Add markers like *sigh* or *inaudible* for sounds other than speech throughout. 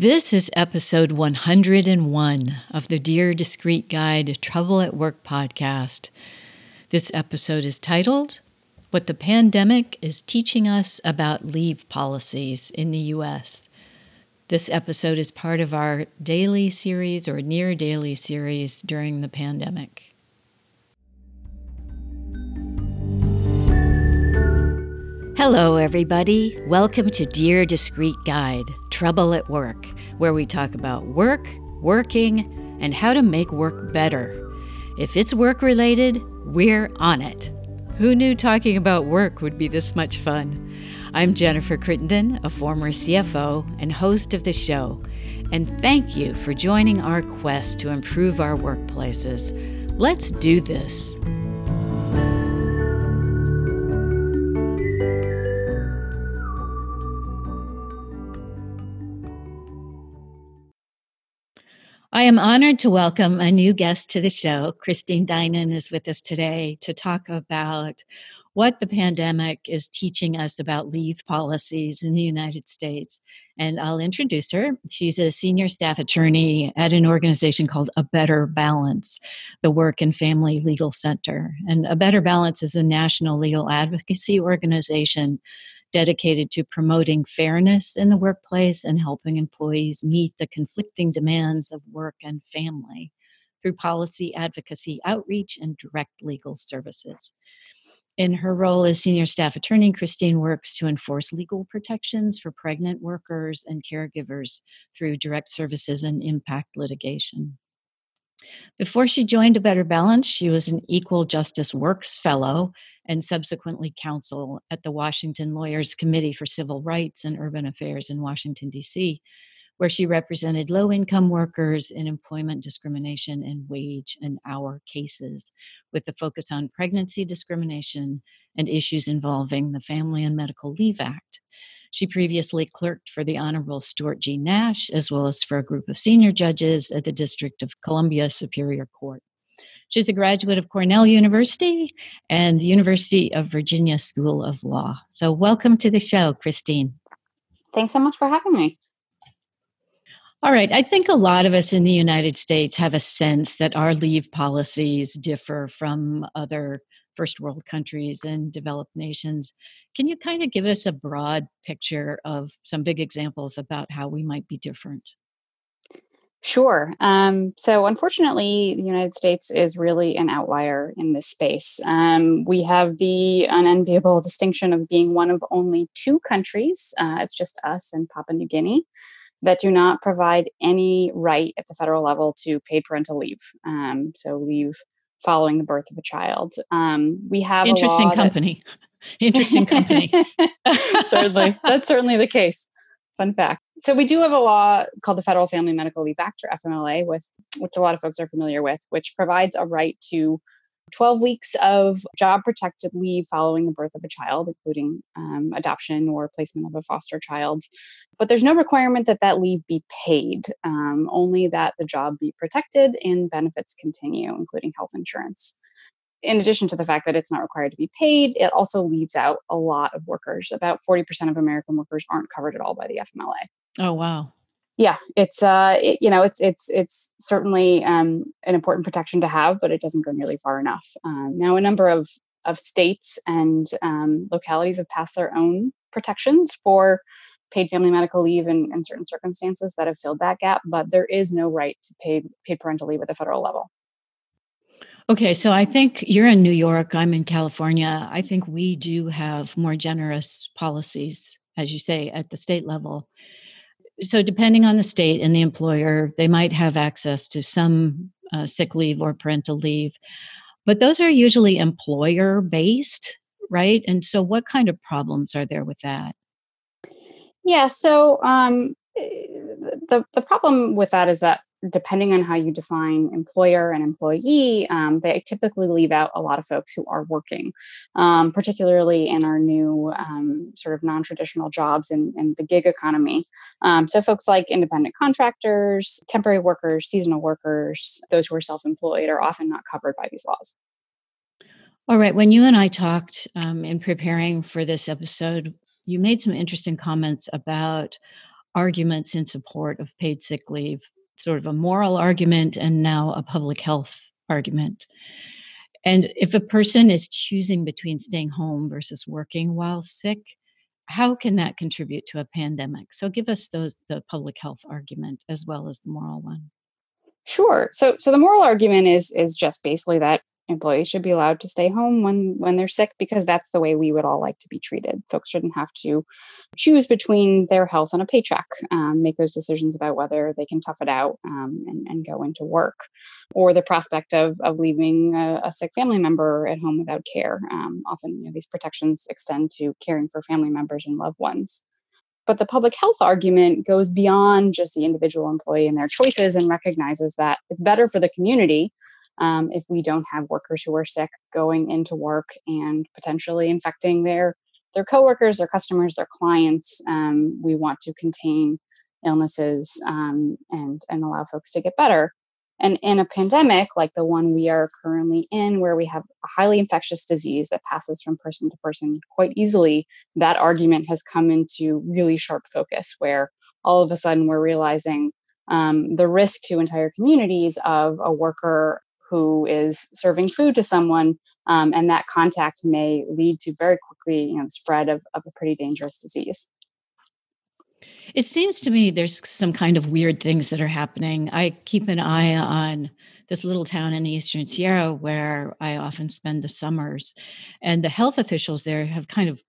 This is episode 101 of the Dear Discreet Guide Trouble at Work podcast. This episode is titled What the Pandemic is Teaching Us About Leave Policies in the U.S. This episode is part of our daily series or near daily series during the pandemic. Hello, everybody. Welcome to Dear Discreet Guide Trouble at Work, where we talk about work, working, and how to make work better. If it's work related, we're on it. Who knew talking about work would be this much fun? I'm Jennifer Crittenden, a former CFO and host of the show, and thank you for joining our quest to improve our workplaces. Let's do this. I am honored to welcome a new guest to the show. Christine Dinan is with us today to talk about what the pandemic is teaching us about leave policies in the United States. And I'll introduce her. She's a senior staff attorney at an organization called A Better Balance, the Work and Family Legal Center. And A Better Balance is a national legal advocacy organization dedicated to promoting fairness in the workplace and helping employees meet the conflicting demands of work and family through policy advocacy outreach and direct legal services. In her role as senior staff attorney, Christine works to enforce legal protections for pregnant workers and caregivers through direct services and impact litigation. Before she joined A Better Balance, she was an Equal Justice Works Fellow and subsequently counsel at the Washington Lawyers Committee for Civil Rights and Urban Affairs in Washington, D.C., where she represented low income workers in employment discrimination and wage and hour cases, with a focus on pregnancy discrimination and issues involving the Family and Medical Leave Act. She previously clerked for the Honorable Stuart G. Nash, as well as for a group of senior judges at the District of Columbia Superior Court. She's a graduate of Cornell University and the University of Virginia School of Law. So, welcome to the show, Christine. Thanks so much for having me. All right. I think a lot of us in the United States have a sense that our leave policies differ from other first world countries and developed nations. Can you kind of give us a broad picture of some big examples about how we might be different? Sure. Um, so, unfortunately, the United States is really an outlier in this space. Um, we have the unenviable *laughs* distinction of being one of only two countries, uh, it's just us and Papua New Guinea, that do not provide any right at the federal level to paid parental leave. Um, so, leave following the birth of a child. Um, we have *laughs* interesting company. That- interesting company. certainly, that's certainly the case. Fun fact. So we do have a law called the Federal Family Medical Leave Act, or FMLA, with which a lot of folks are familiar with, which provides a right to 12 weeks of job protected leave following the birth of a child, including um, adoption or placement of a foster child. But there's no requirement that that leave be paid, um, only that the job be protected and benefits continue, including health insurance in addition to the fact that it's not required to be paid, it also leaves out a lot of workers. About 40% of American workers aren't covered at all by the FMLA. Oh, wow. Yeah, it's uh, it, you know, it's it's it's certainly um, an important protection to have, but it doesn't go nearly far enough. Um, now, a number of of states and um, localities have passed their own protections for paid family medical leave in, in certain circumstances that have filled that gap, but there is no right to paid paid parental leave at the federal level. Okay, so I think you're in New York, I'm in California. I think we do have more generous policies, as you say, at the state level. So, depending on the state and the employer, they might have access to some uh, sick leave or parental leave, but those are usually employer based, right? And so, what kind of problems are there with that? Yeah, so um, eh, the the problem with that is that depending on how you define employer and employee, um, they typically leave out a lot of folks who are working, um, particularly in our new um, sort of non traditional jobs in, in, the gig economy. Um, so, folks like independent contractors, temporary workers, seasonal workers, those who are self employed are often not covered by these laws. All right. When you and I talked um, in preparing for this episode, you made some interesting comments about arguments in support of paid sick leave sort of a moral argument and now a public health argument. And if a person is choosing between staying home versus working while sick, how can that contribute to a pandemic? So give us those the public health argument as well as the moral one. Sure. So so the moral argument is is just basically that employees should be allowed to stay home when when they're sick because that's the way we would all like to be treated. Folks shouldn't have to choose between their health and a paycheck um, make those decisions about whether they can tough it out um, and, and, go into work or the prospect of, of leaving a, a sick family member at home without care. Um, often you know, these protections extend to caring for family members and loved ones. But the public health argument goes beyond just the individual employee and their choices and recognizes that it's better for the community um, if we don't have workers who are sick going into work and potentially infecting their their coworkers, their customers, their clients. Um, we want to contain illnesses um, and and allow folks to get better. And in a pandemic like the one we are currently in, where we have a highly infectious disease that passes from person to person quite easily, that argument has come into really sharp focus. Where all of a sudden we're realizing um, the risk to entire communities of a worker who is serving food to someone, um, and that contact may lead to very quickly, you know, spread of, of a pretty dangerous disease. It seems to me there's some kind of weird things that are happening. I keep an eye on this little town in the Eastern Sierra where I often spend the summers. And the health officials there have kind of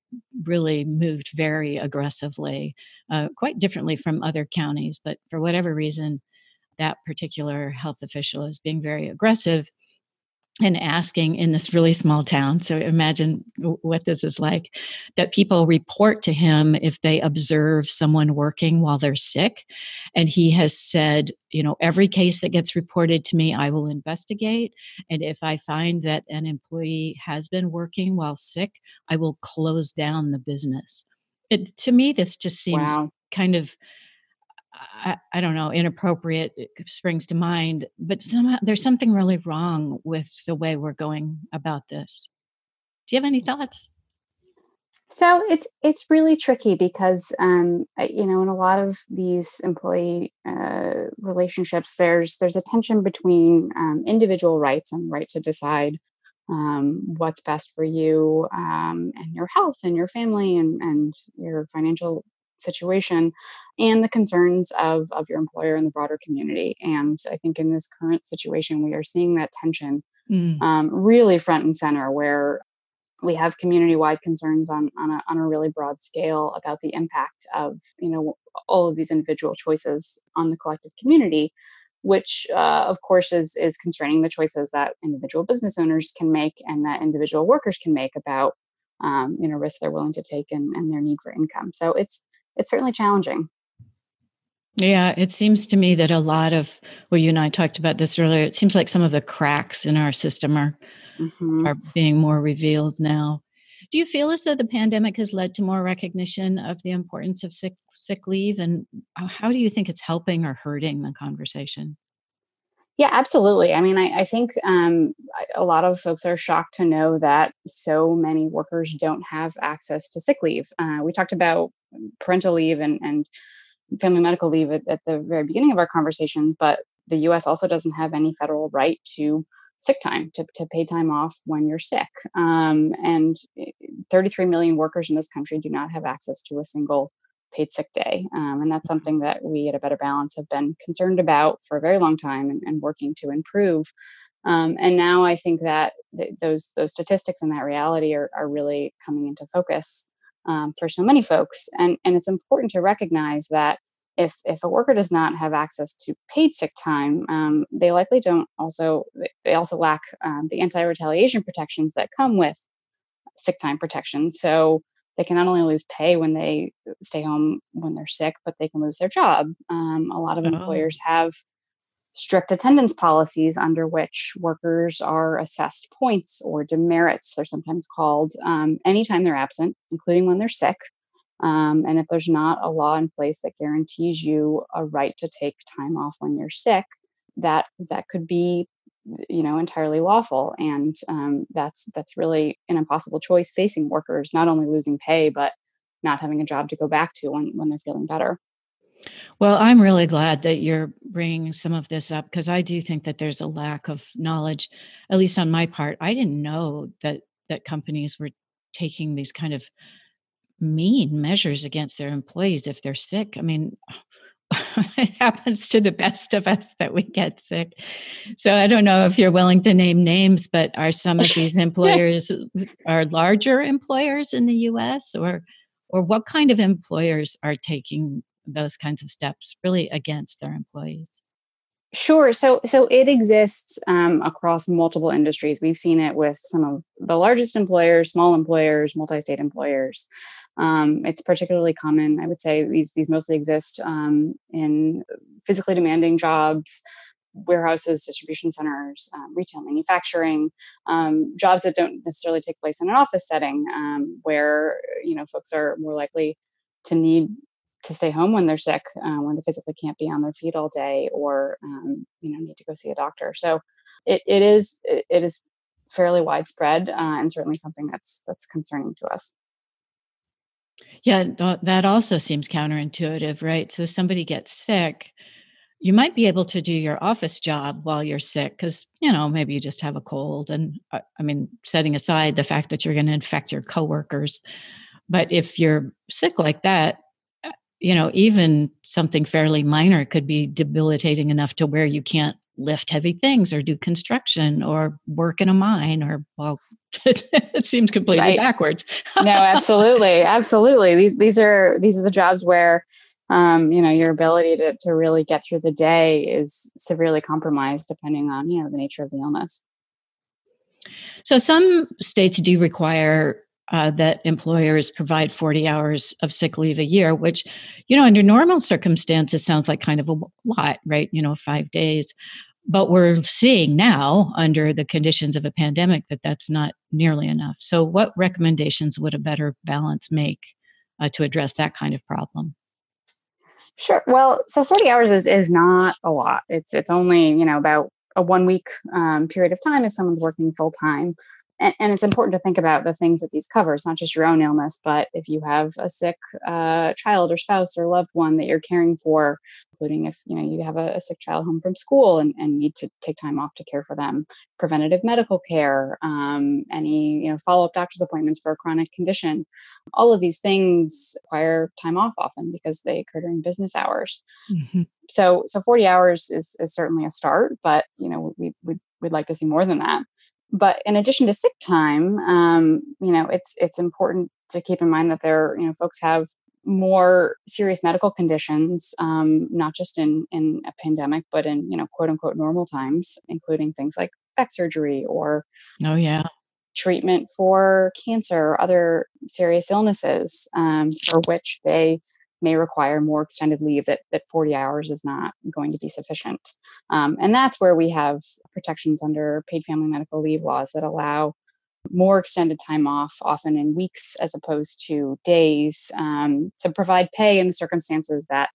really moved very aggressively, uh, quite differently from other counties. But for whatever reason, that particular health official is being very aggressive and asking in this really small town so imagine what this is like that people report to him if they observe someone working while they're sick and he has said you know every case that gets reported to me i will investigate and if i find that an employee has been working while sick i will close down the business it, to me this just seems wow. kind of I, I, don't know, inappropriate springs to mind, but somehow there's something really wrong with the way we're going about this. Do you have any thoughts? So it's it's really tricky because um, you know in a lot of these employee uh, relationships there's there's a tension between um, individual rights and right to decide um, what's best for you um, and your health and your family and and your financial situation and the concerns of, of your employer and the broader community. And I think in this current situation, we are seeing that tension mm. um, really front and center, where we have community-wide concerns on on a, on a really broad scale about the impact of you know all of these individual choices on the collective community which uh, of course is is constraining the choices that individual business owners can make and that individual workers can make about um, you know risks they're willing to take and, and their need for income so it's it's certainly challenging. Yeah, it seems to me that a lot of well, you and I talked about this earlier. It seems like some of the cracks in our system are mm-hmm. are being more revealed now. Do you feel as though the pandemic has led to more recognition of the importance of sick sick leave, and how do you think it's helping or hurting the conversation? Yeah, absolutely. I mean, I, I think um, a lot of folks are shocked to know that so many workers don't have access to sick leave. Uh, we talked about parental leave and, and family medical leave at, at the very beginning of our conversation, but the US also doesn't have any federal right to sick time, to, to pay time off when you're sick. Um, and eh, 33 million workers in this country do not have access to a single paid sick day. Um, and that's mm-hmm. something that we at a Better Balance have been concerned about for a very long time and, and working to improve. Um, and now I think that th- those those statistics and that reality are, are really coming into focus um, for so many folks. And, and it's important to recognize that if, if a worker does not have access to paid sick time, um, they likely don't also, they also lack um, the anti retaliation protections that come with sick time protection. So they can not only lose pay when they stay home when they're sick, but they can lose their job. Um, a lot of oh. employers have strict attendance policies under which workers are assessed points or demerits, they're sometimes called, um, anytime they're absent, including when they're sick. Um, and if there's not a law in place that guarantees you a right to take time off when you're sick, that that could be you know entirely lawful and um, that's that's really an impossible choice facing workers not only losing pay but not having a job to go back to when, when they're feeling better Well, I'm really glad that you're bringing some of this up because I do think that there's a lack of knowledge, at least on my part. I didn't know that that companies were taking these kind of mean measures against their employees if they're sick. I mean, *laughs* it happens to the best of us that we get sick. So I don't know if you're willing to name names, but are some of these *laughs* employers are larger employers in the US or or what kind of employers are taking those kinds of steps really against their employees? Sure. So, so it exists um, across multiple industries. We've seen it with some of the largest employers, small employers, multi-state employers. Um, it's particularly common, I would say. These these mostly exist um, in physically demanding jobs, warehouses, distribution centers, um, retail manufacturing, um, jobs that don't necessarily take place in an office setting, um, where you know folks are more likely to need to stay home when they're sick, uh, when they physically can't be on their feet all day, or you know need to go see a doctor. So it, it is it is fairly widespread uh, and certainly something that's that's concerning to us. Yeah, that also seems counterintuitive, right? So somebody gets sick, you might be able to do your office job while you're sick because you know maybe you just have a cold and uh, i mean setting aside the fact that you're going to infect your coworkers but if you're sick like that you know, even something fairly minor could be debilitating enough to where you can't lift heavy things or do construction or work in a mine or well it, *laughs* it seems completely right. backwards no absolutely absolutely these these are these are the jobs where um, you know your ability to, to really get through the day is severely compromised depending on you know the nature of the illness so some states do require uh, that employers provide 40 hours of sick leave a year, which, you know, under normal circumstances sounds like kind of a lot, right? You know, five days. But we're seeing now, under the conditions of a pandemic, that that's not nearly enough. So, what recommendations would a better balance make uh, to address that kind of problem? Sure. Well, so 40 hours is, is not a lot. It's it's only, you know, about a one week um, period of time if someone's working full time and, and, it's important to think about the things that these covers not just your own illness, but if you have a sick uh, child or spouse or loved one that you're caring for, including if you know you have a, a sick child home from school and, and, need to take time off to care for them, preventative medical care, um, any you know follow-up doctor's appointments for a chronic condition, all of these things require time off often because they occur during business hours. Mm-hmm. So so 40 hours is, is certainly a start, but you know we, we we'd like to see more than that but in addition to sick time um, you know it's it's important to keep in mind that there you know folks have more serious medical conditions um, not just in in a pandemic but in you know quote unquote normal times including things like back surgery or oh yeah treatment for cancer or other serious illnesses um, for which they may require more extended leave that, that 40 hours is not going to be sufficient. Um, and that's where we have protections under paid family medical leave laws that allow more extended time off, often in weeks as opposed to days, um, to provide pay in the circumstances that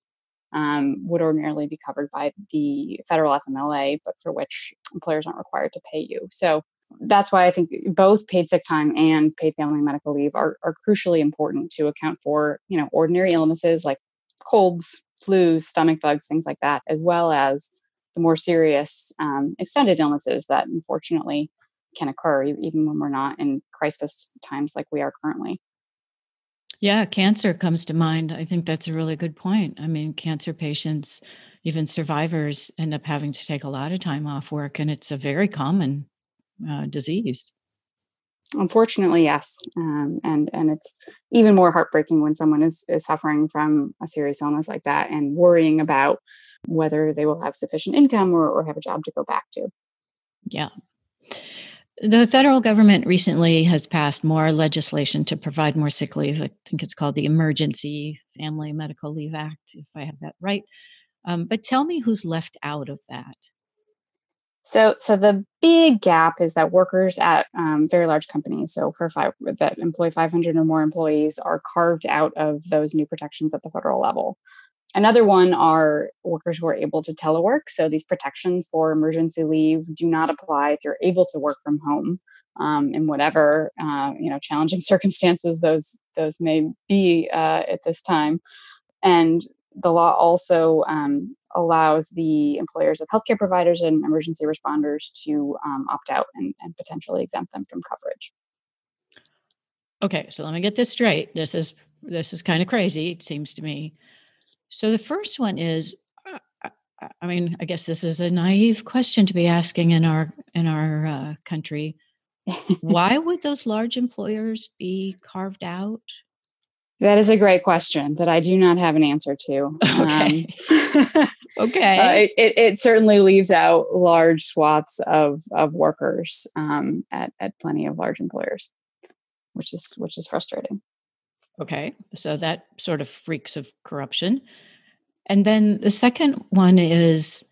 um, would ordinarily be covered by the federal FMLA, but for which employers aren't required to pay you. So that's why I think both paid sick time and paid family medical leave are, are crucially important to account for, you know, ordinary illnesses like colds, flus, stomach bugs, things like that, as well as the more serious um, extended illnesses that unfortunately can occur even when we're not in crisis times like we are currently. Yeah, cancer comes to mind. I think that's a really good point. I mean, cancer patients, even survivors, end up having to take a lot of time off work, and it's a very common uh, disease. Unfortunately, yes, um, and and it's even more heartbreaking when someone is is suffering from a serious illness like that and worrying about whether they will have sufficient income or, or have a job to go back to. Yeah. The federal government recently has passed more legislation to provide more sick leave. I think it's called the Emergency Family Medical Leave Act, if I have that right. Um, but tell me who's left out of that. So, so the big gap is that workers at um, very large companies, so for five that employ 500 or more employees, are carved out of those new protections at the federal level. Another one are workers who are able to telework. So these protections for emergency leave do not apply if you're able to work from home um, in whatever uh, you know challenging *laughs* circumstances those those may be uh, at this time. And the law also um, allows the employers of healthcare providers and emergency responders to um, opt out and, and potentially exempt them from coverage. Okay, so let me get this straight. This is this is kind of crazy, it seems to me. So the first one is uh, uh, I mean, I guess this is a naive question to be asking in our in our uh, country. Why *laughs* would those large employers be carved out? That is a great question that I do not have an answer to. *laughs* Okay. Um, *laughs* okay. Uh, it, it, it, certainly leaves out large swaths of, of workers um, at, at plenty of large employers, which is which is frustrating. Okay. So that sort of freaks of corruption. And then the second one is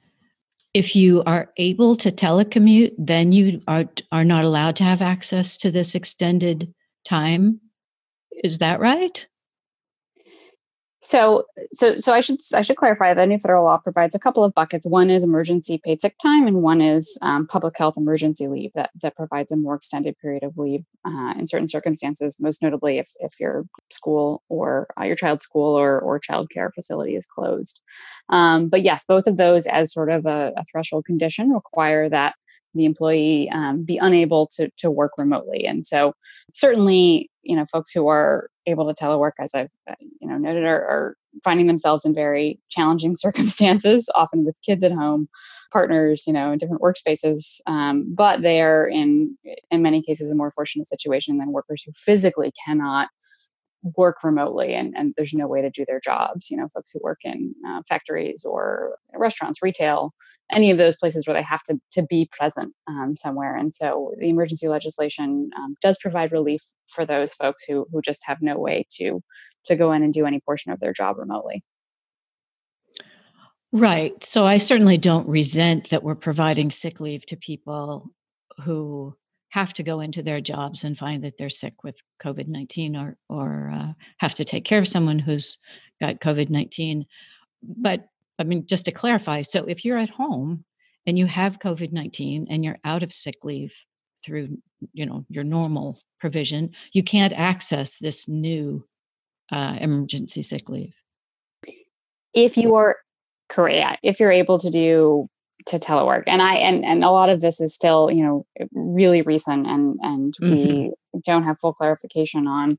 if you are able to telecommute, then you are, are not allowed to have access to this extended time. Is that right? So, so, so I should I should clarify that new federal law provides a couple of buckets. One is emergency paid sick time, and one is um, public health emergency leave that that provides a more extended period of leave uh, in certain circumstances. Most notably, if if your school or uh, your child's school or or child care facility is closed. Um, but yes, both of those as sort of a, a threshold condition require that the employee um, be unable to, to work remotely. And so certainly, you know, folks who are able to telework, as I've, uh, you know, noted, are, are finding themselves in very challenging *laughs* circumstances, often with kids at home, partners, you know, in different workspaces. Um, but they are in, in many cases, a more fortunate situation than workers who physically cannot work remotely and, and there's no way to do their jobs. You know folks who work in uh, factories or restaurants retail any of those places where they have to, to be present um, somewhere. And so the emergency legislation um, does provide relief for those folks who who just have no way to to go in and do any portion of their job remotely. Right. So i certainly don't resent that we're providing sick leave to people who have to go into their jobs and find that they're sick with COVID 19 or, or uh, have to take care of someone who's got COVID 19. But I mean, just to clarify so if you're at home and you have COVID 19 and you're out of sick leave through you know your normal provision you can't access this new uh, emergency sick leave if you are correct if you're able to do to telework. And i and and a lot of this is still you know really recent and and mm-hmm. we don't have full clarification on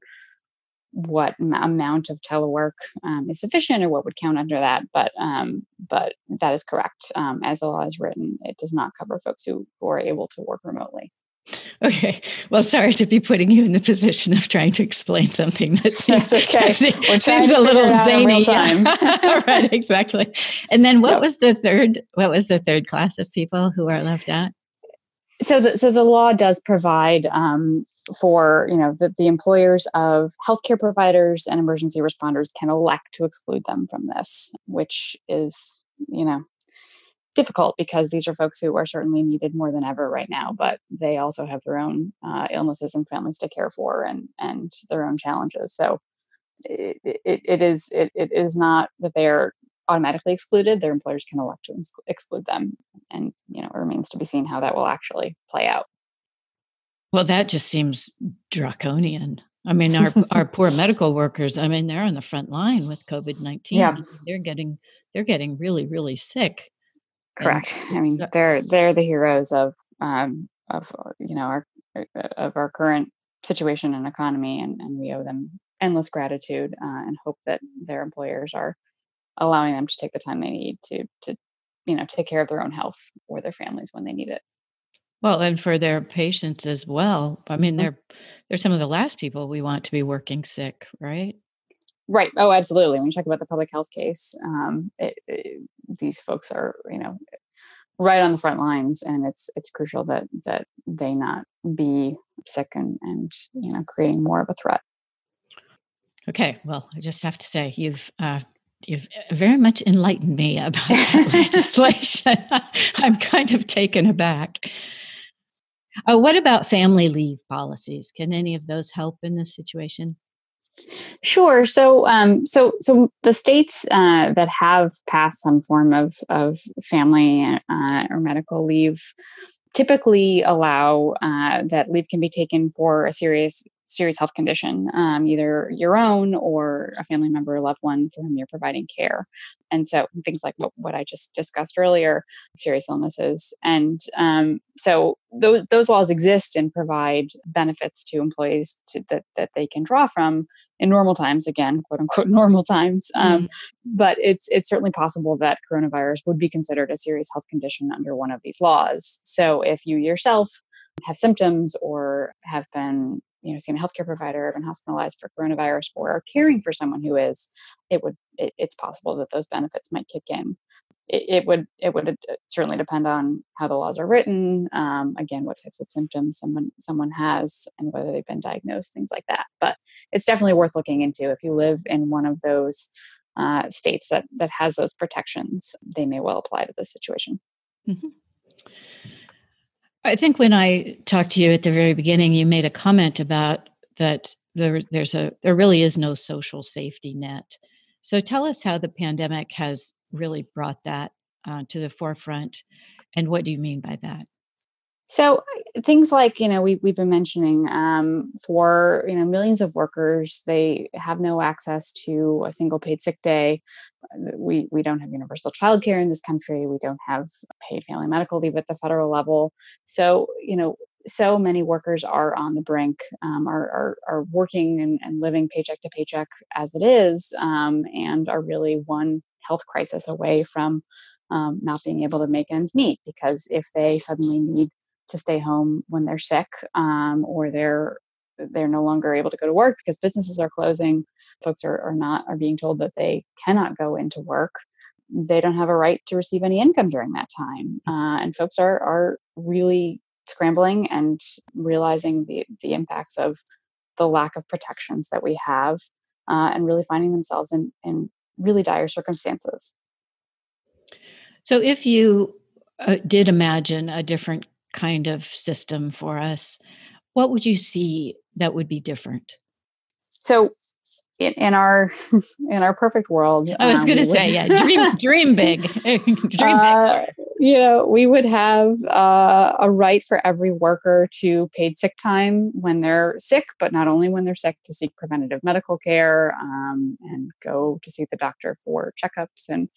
what m- amount of telework um, is sufficient or what would count under that but um, but that is correct. Um, as the law is written it does not cover folks who, who are able to work remotely *laughs* Okay. Well, sorry to be putting you in the position of trying to explain something that *laughs* seems, okay. that seems a little zany. *laughs* right, exactly. And then what yep. was the third what was the third class of people who are left out? So the, so the law does provide um, for you know the, the employers of healthcare providers and emergency responders can elect to exclude them from this, which is you know difficult because these are folks who are certainly needed more than ever right now, but they also have their own uh, illnesses and families to care for and and their own challenges. So it, it, it is it, it is not that they are automatically excluded. Their employers can elect to exclude them, and you know it remains to be seen how that will actually play out. Well, that just seems draconian. I mean, our *laughs* our poor medical workers. I mean, they're on the front line with COVID nineteen. Yeah. they're getting they're getting really really sick Correct. I mean, they're they're the heroes of um, of uh, you know our uh, of our current situation and economy, and, and we owe them endless gratitude uh, and hope that their employers are allowing them to take the time they need to to you know take care of their own health or their families when they need it. Well, and for their patients as well. I mean, mm-hmm. they're they're some of the last people we want to be working sick, right? Right. Oh, absolutely. When you talk about the public health case, um, it, it, these folks are, you know, right on the front lines, and it's it's crucial that that they not be sick and and you know creating more of a threat. Okay. Well, I just have to say you've uh, you've very much enlightened me about that *laughs* legislation. *laughs* I'm kind of taken aback. Uh, what about family leave policies? Can any of those help in this situation? Sure. So, um, so, so the states uh, that have passed some form of of family uh, or medical leave typically allow uh, that leave can be taken for a serious serious health condition, um, either your own or a family member or loved one for whom you're providing care. And so things like what, what I just discussed earlier, serious illnesses. And um, so those, those laws exist and provide benefits to employees to, that, that they can draw from in normal times, again, quote unquote, *laughs* normal times. Um, mm. But it's, it's certainly possible that coronavirus would be considered a serious health condition under one of these laws. So if you yourself have symptoms or have been you know seen a healthcare provider been hospitalized for coronavirus or are caring for someone who is it would it, it's possible that those benefits might kick in. It, it, would it would uh, certainly depend on how the laws are written um, again what types of symptoms someone someone has and whether they've been diagnosed things like that. But it's definitely worth looking into. If you live in one of those uh, states that that has those protections they may well apply to this situation. Mm-hmm. I think when I talked to you at the very beginning, you made a comment about that there, there's a there really is no social safety net. So tell us how the pandemic has really brought that uh, to the forefront, and what do you mean by that? So things like you know we we've been mentioning um, for you know millions of workers they have no access to a single paid sick day. We we don't have universal childcare in this country. We don't have paid family medical leave at the federal level. So you know so many workers are on the brink, um, are, are, are working and, and, living paycheck to paycheck as it is, um, and are really one health crisis away from um, not being able to make ends meet. Because if they suddenly need to stay home when they're sick um, or they're they're no longer able to go to work because businesses are closing. Folks are, are not are being told that they cannot go into work. They don't have a right to receive any income during that time uh, and folks are are really scrambling and realizing the the impacts of the lack of protections that we have uh, and really finding themselves in in really dire circumstances. So if you uh, did imagine a different kind of system for us, what would you see that would be different? So in, in our *laughs* in our perfect world, I was um, going to say, yeah, *laughs* dream dream big, *laughs* dream uh, big. You know, we would have uh, a right for every worker to paid sick time when they're sick, but not only when they're sick, to seek preventative medical care um, and go to see the doctor for checkups and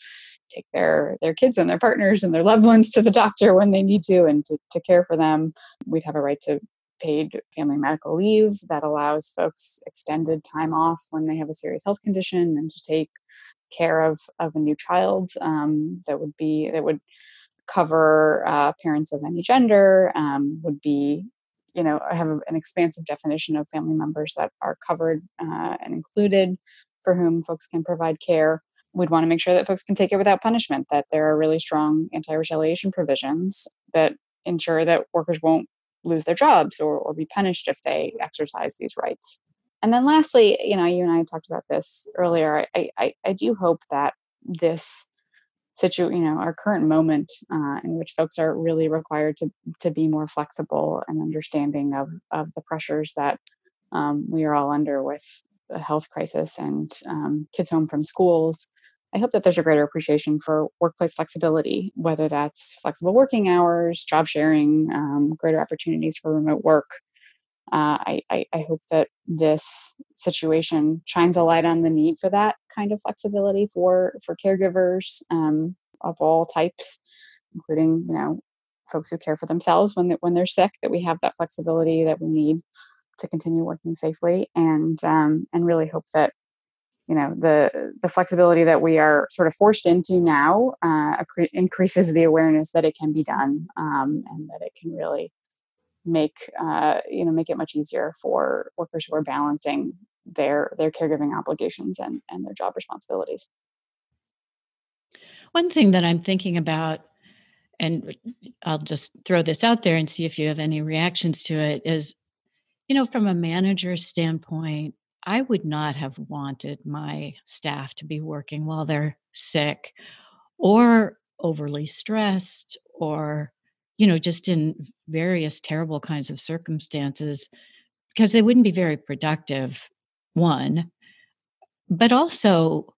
take their their kids and their partners and their loved ones to the doctor when they need to and to, to care for them. We'd have a right to paid family medical leave that allows folks extended time off when they have a serious health condition and to take care of of a new child um, that would be that would cover uh, parents of any gender um, would be you know have an expansive definition of family members that are covered uh, and included for whom folks can provide care. We'd want to make sure that folks can take it without punishment that there are really strong anti-retaliation provisions that ensure that workers won't lose their jobs or, or be punished if they exercise these rights. And then lastly, you know, you and I talked about this earlier. I, I, I do hope that this situ, you know, our current moment uh, in which folks are really required to to be more flexible and understanding of of the pressures that um, we are all under with the health crisis and um, kids home from schools I hope that there's a greater appreciation for workplace flexibility, whether that's flexible working hours, job sharing, um, greater opportunities for remote work. Uh, I, I, hope that this situation shines a light on the need for that kind of flexibility for for caregivers um, of all types, including you know folks who care for themselves when they, when they're sick. That we have that flexibility that we need to continue working safely, and um, and really hope that you know the the flexibility that we are sort of forced into now uh, increases the awareness that it can be done um, and that it can really make uh, you know make it much easier for workers who are balancing their their caregiving obligations and and their job responsibilities. One thing that i'm thinking about and i'll just throw this out there and see if you have any reactions to it is you know from a manager's standpoint I would not have wanted my staff to be working while they're sick or overly stressed or, you know, just in various terrible kinds of circumstances because they wouldn't be very productive, one. But also,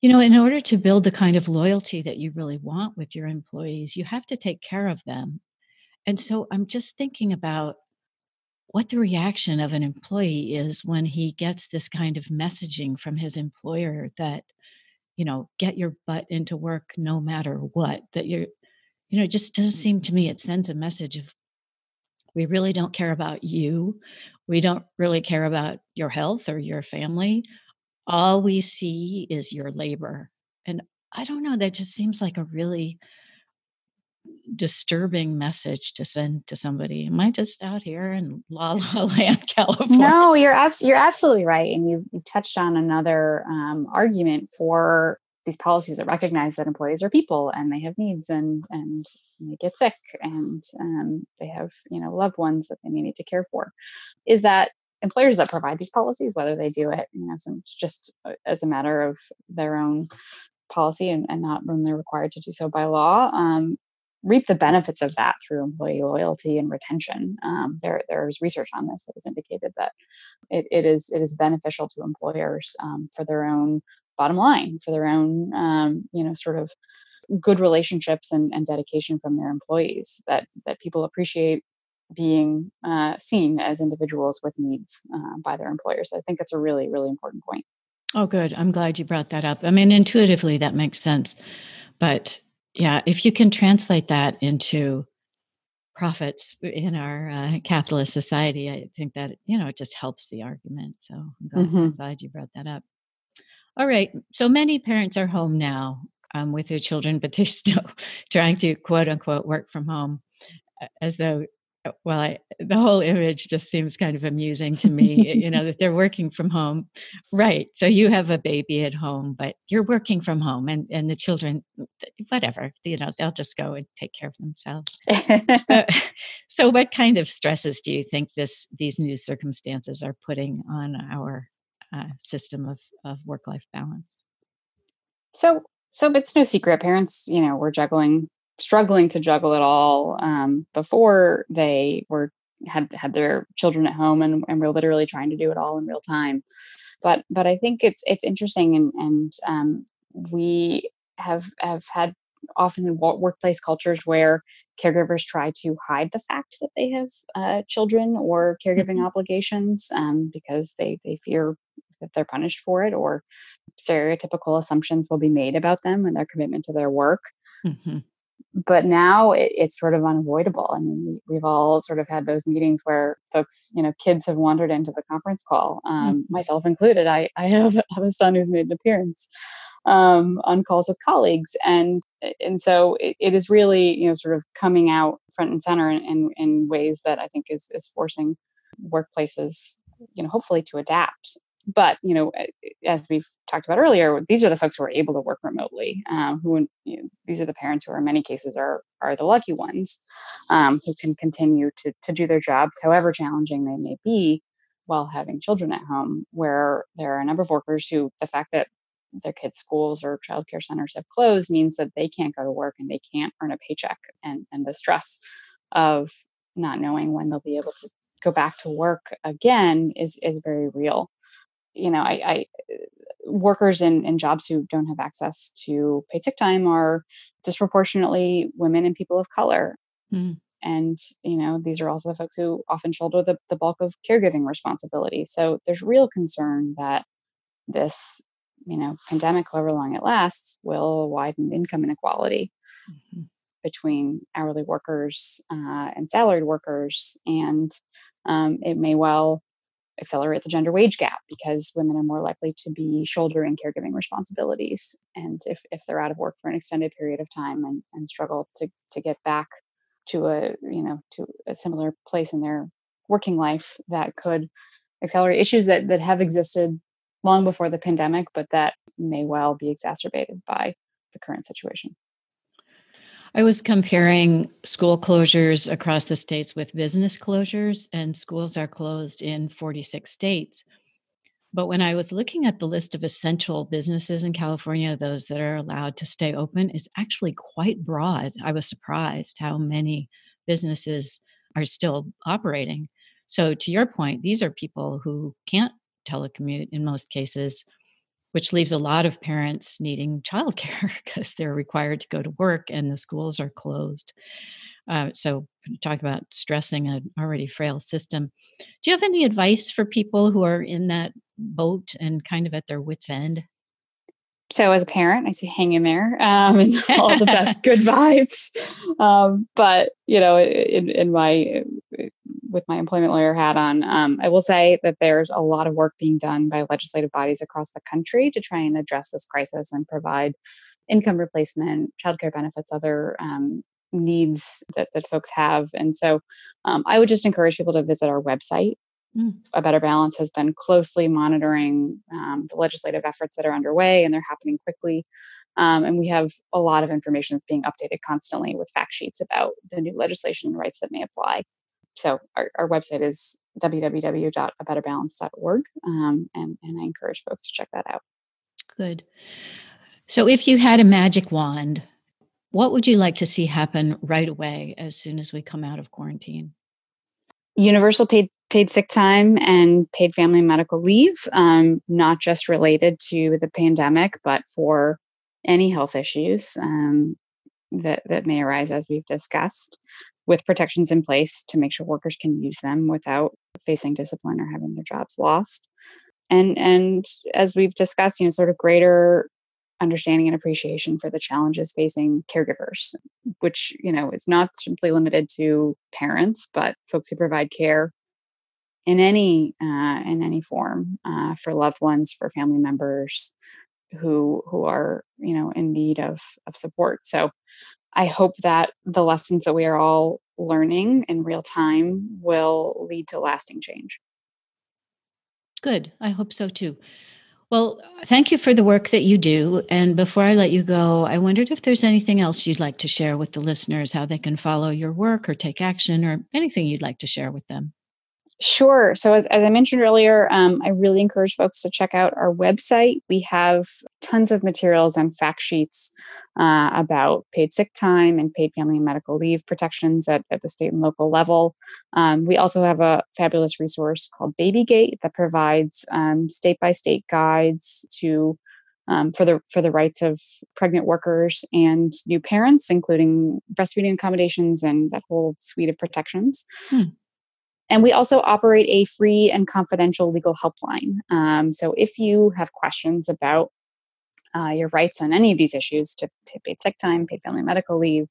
you know, in order to build the kind of loyalty that you really want with your employees, you have to take care of them. And so I'm just thinking about what the reaction of an employee is when he gets this kind of messaging from his employer that you know get your butt into work no matter what that you're you know it just does seem to me it mm-hmm. sends a message of we really don't care about you. We don't really care about your health or your family. All we see is your labor. And i don't know that just seems like a really disturbing message to send to somebody. Am I just out here in La La *laughs* Land, California? No, you're abs- you're absolutely right, and you've, you've touched on another um, argument for these policies that recognize that employees are people and they have needs and and they get sick and um, they have you know loved ones that they may need to care for. Is that employers that provide these policies, whether they do it you know just uh, as a matter of their own policy and, and not when they're required to do so by law um, reap the benefits of that through employee loyalty and retention. Um, there, there's research on this that has indicated that it, it is it is beneficial to employers um, for their own bottom line, for their own um, you know sort of good relationships and, and, dedication from their employees. That that people appreciate being uh, seen as individuals with needs uh, by their employers. I think that's a really really important point. Oh, good. I'm glad you brought that up. I mean, intuitively that makes sense, but yeah, if you can translate that into profits in our uh, capitalist society, I think that you know it just helps the argument. So I'm glad, mm-hmm. I'm glad you brought that up. All right, so many parents are home now um, with their children, but they're *laughs* still trying to quote unquote work from home, as though well I, the whole image just seems kind of amusing to me you know that they're working from home. Right so you have a baby at home but you're working from home and and the children whatever you know they'll just go and take care of themselves. Uh, *laughs* *laughs* so what kind of stresses do you think this these new circumstances are putting on our uh, system of of work life balance? So so it's no secret parents you know we're juggling struggling to juggle it all um, before they were had had their children at home and, and we're literally trying to do it all in real time. But but i think it's it's interesting and and um, we have have had often workplace cultures where caregivers try to hide the fact that they have uh, children or caregiving mm-hmm. obligations um, because they they fear that they're punished for it or stereotypical assumptions will be made about them and their commitment to their work. Mm-hmm but now it, it's sort of unavoidable. I mean, we've all sort of had those meetings where folks, you know, kids have wandered into the conference call, um, mm-hmm. myself included. I, I have, *laughs* have, a son who's made an appearance um, on calls with colleagues, and and so it, it is really, you know, sort of coming out front and center in, in, in ways that I think is is forcing workplaces, you know, hopefully to adapt but you know as we've talked about earlier these are the folks who are able to work remotely um, who you know, these are the parents who are in many cases are are the lucky ones um, who can continue to, to do their jobs however challenging they may be while having children at home where there are a number of workers who the fact that their kids schools or childcare centers have closed means that they can't go to work and they can't earn a paycheck and and the stress of not knowing when they'll be able to go back to work again is is very real you know, I, I workers in, in jobs who don't have access to paid sick time are disproportionately women and people of color. Mm. And, you know, these are also the folks who often shoulder the, the bulk of caregiving responsibility. So there's real concern that this, you know, pandemic, however long it lasts, will widen income inequality mm-hmm. between hourly workers uh, and salaried workers. And um, it may well accelerate the gender wage gap because women are more likely to be shouldering caregiving responsibilities. And if, if they're out of work for an extended period of time and, and struggle to, to get back to a, you know, to a similar place in their working life, that could accelerate issues that, that have existed long before the pandemic, but that may well be exacerbated by the current situation. I was comparing school closures across the states with business closures, and schools are closed in 46 states. But when I was looking at the list of essential businesses in California, those that are allowed to stay open, it's actually quite broad. I was surprised how many businesses are still operating. So, to your point, these are people who can't telecommute in most cases which leaves a lot of parents needing childcare *laughs* because they're required to go to work and the schools are closed. Uh, so, talk about stressing an already frail system. Do you have any advice for people who are in that boat and kind of at their wits' end? so as a parent, I say hang in there um, and *laughs* all the best *laughs* good vibes. Um, but you know, in, in, my with my employment lawyer hat on, um, I will say that there's a lot of work being done by legislative bodies across the country to try and address this crisis and provide income replacement, childcare benefits, other um, needs that, that folks have. And so, um, I would just encourage people to visit our website Mm. A Better Balance has been closely monitoring um, the legislative efforts that are underway, and they're happening quickly. Um, and we have a lot of information that's being updated constantly with fact sheets about the new legislation and rights that may apply. So our, our website is www.abetterbalance.org, um, and, and I encourage folks to check that out. Good. So if you had a magic wand, what would you like to see happen right away as soon as we come out of quarantine? Universal paid paid sick time and paid family medical leave, um, not just related to the pandemic, but for any health issues um, that, that may arise, as we've discussed, with protections in place to make sure workers can use them without facing discipline or having their jobs lost. And, and as we've discussed, you know, sort of greater understanding and appreciation for the challenges facing caregivers, which, you know, is not simply limited to parents, but folks who provide care in any uh, in any form uh, for loved ones, for family members who who are you know in need of of support. So I hope that the lessons that we are all learning in real time will lead to lasting change. Good. I hope so too. Well, thank you for the work that you do. And before I let you go, I wondered if there's anything else you'd like to share with the listeners, how they can follow your work or take action, or anything you'd like to share with them. Sure. So, as, as I mentioned earlier, um, I really encourage folks to check out our website. We have tons of materials and fact sheets uh, about paid sick time and paid family and medical leave protections at, at the state and local level. Um, we also have a fabulous resource called Babygate that provides state by state guides to um, for the for the rights of pregnant workers and new parents, including breastfeeding accommodations and that whole suite of protections. Hmm. And we also operate a free and confidential legal helpline. Um, so if you have questions about uh, your rights on any of these issues to, to, paid sick time, paid family medical leave,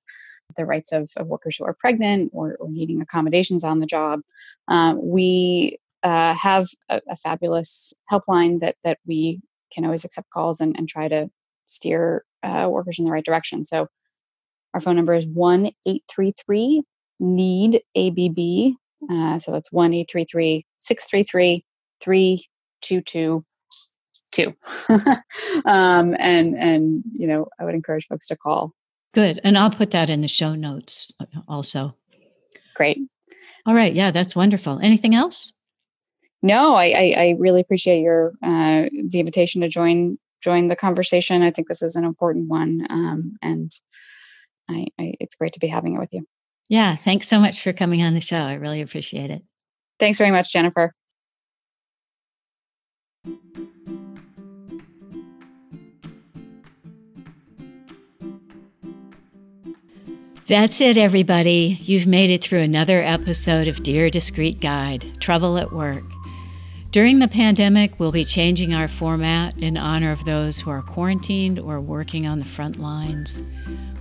the rights of, of workers who are pregnant or, or, needing accommodations on the job, uh, we uh, have a, a, fabulous helpline that that we can always accept calls and, and try to steer uh, workers in the right direction. So our phone number is one eight three three need ABB uh, so that's 1 833 633 3222. *laughs* um, and, and, you know, I would encourage folks to call. Good. And I'll put that in the show notes uh, also. Great. All right. Yeah, that's wonderful. Anything else? No, I, I, I really appreciate your uh, the invitation to join join the conversation. I think this is an important one, um, and I, I, it's great to be having it with you. Yeah, thanks so much for coming on the show. I really appreciate it. Thanks very much, Jennifer. That's it, everybody. You've made it through another episode of Dear Discreet Guide Trouble at Work. During the pandemic, we'll be changing our format in honor of those who are quarantined or working on the front lines.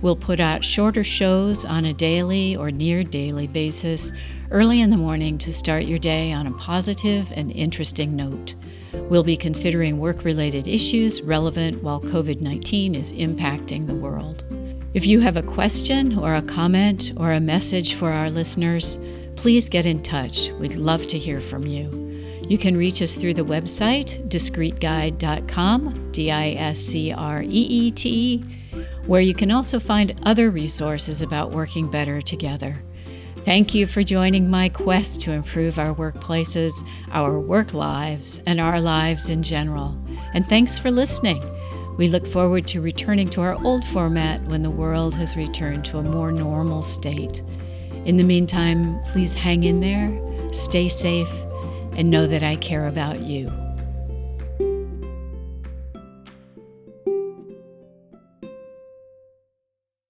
We'll put out shorter shows on a daily or near daily basis early in the morning to start your day on a positive and interesting note. We'll be considering work related issues relevant while COVID 19 is impacting the world. If you have a question or a comment or a message for our listeners, please get in touch. We'd love to hear from you. You can reach us through the website, discreetguide.com, D I S C R E E T where you can also find other resources about working better together. Thank you for joining my quest to improve our workplaces, our work lives, and our lives in general. And thanks for listening. We look forward to returning to our old format when the world has returned to a more normal state. In the meantime, please hang in there, stay safe, and know that I care about you.